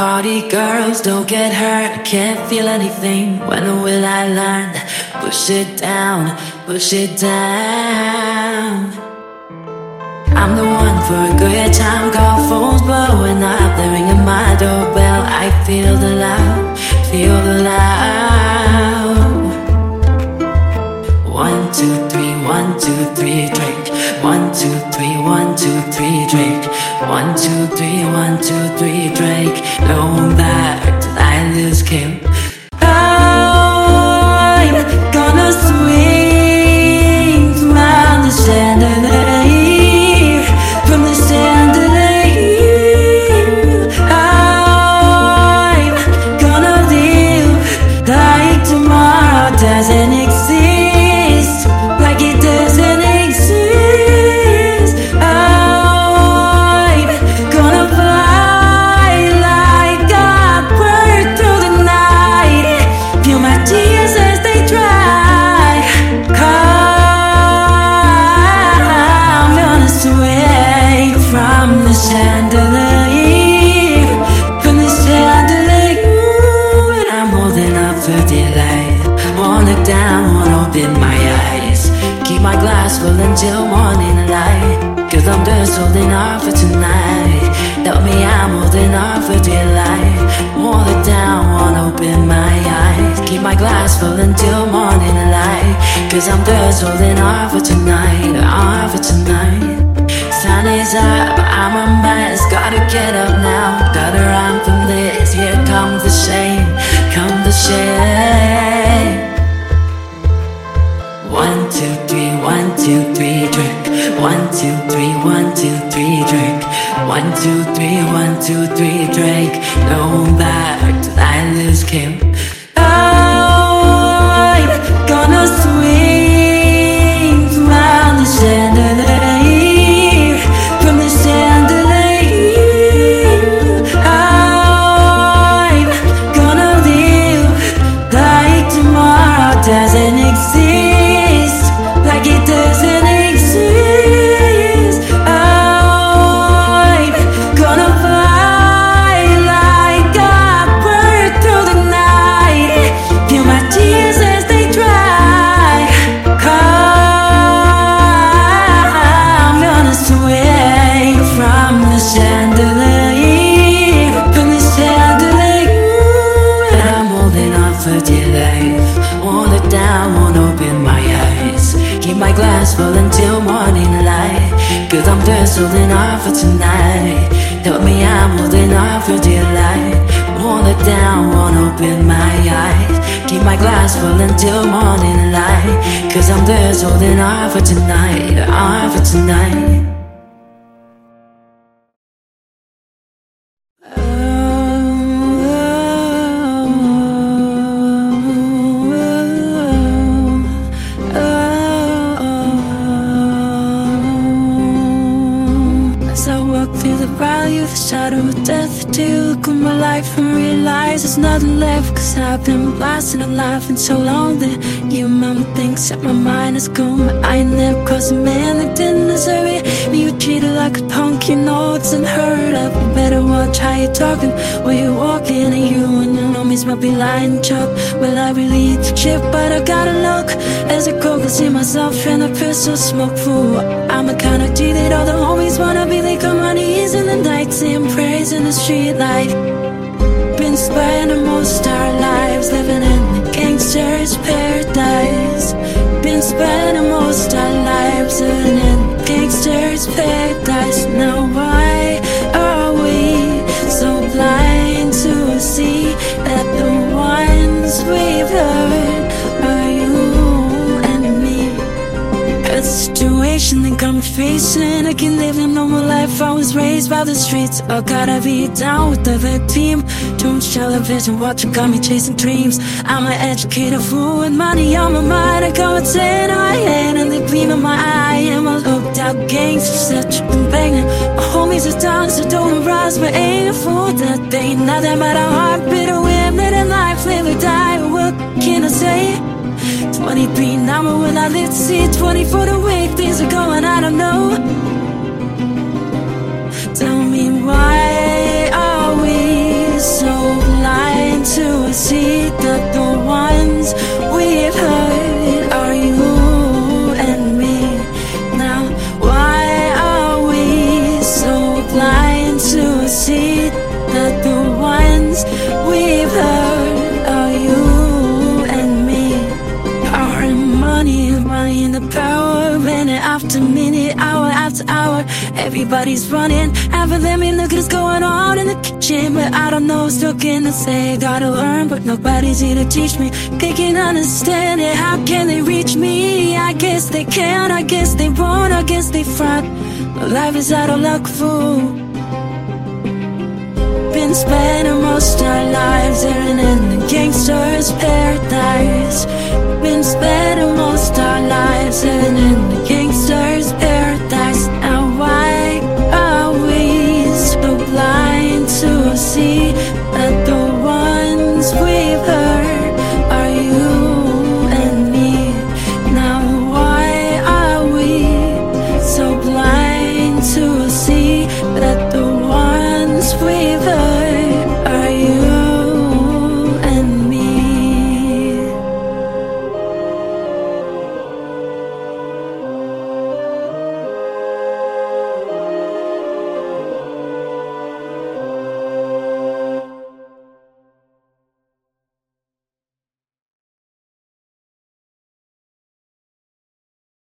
Party girls don't get hurt, I can't feel anything. When will I learn? Push it down, push it down. I'm the one for a good time, call phones blowing up, they're ringing my doorbell. I feel the love, feel the love. One, two, three, one, two, three, drink. Two, three, one, two, three, Drake. Going back I lose count. Down, open my eyes. Keep my glass full until morning light. Cause I'm just holding on for tonight. Help me, I'm holding on for delight. Won't look down, open my eyes. Keep my glass full until morning light. Cause I'm just holding on for tonight, One, two, three, one, two, three, drink. One, two, three, one, two, three, drink. One, two, three, one, two, three, drink. Going back till lose count. I'm holding on for tonight. Help me, I'm holding on for dear life. Won't look down, won't open my eyes. Keep my glass full until morning light. Cause I'm just holding on for tonight, on for tonight. And realize there's nothing left. Cause I've been blasting alive for so long that you mama thinks that my mind is gone. But I ain't never crossed a man that didn't deserve it. You treated like a punk, you know it's unheard of. You better watch how you're talking while you're walking. And you and your homies might be lying chop Well, I really eat chip, but I gotta look as I go, can see myself in the pistol smoke fool. I'm a kind of G that all the homies wanna be. They come on ease in the night, saying praise in the street light. Spending most our lives living in the gangsta's paradise. Been spending most our lives living in the gangsta's paradise. Now why are we so blind to see that the ones we've hurt are you and me? A situation that I'm facing I can live a normal life. I was raised by the streets. I gotta be down with the vet team. Don't television watching got me chasing dreams. I'm an educated fool with money on my mind. I go and say I ain't and the gleam in my eye. I'm a looked out gangster such a banging My homies are down so don't rise But ain't a fool that they Nothing but a heart bitter women in life live or die. What can I say? 23 now, but will I live see 24 the way things are going? I don't know. After minute, hour after hour. Everybody's running, of them in look at what's going on in the kitchen. But I don't know, still can I say, gotta learn, but nobody's here to teach me. They can't understand it, how can they reach me? I guess they can, I guess they won't, I guess they front. But life is out of luck, fool. Been spending most our lives in the gangsta's paradise.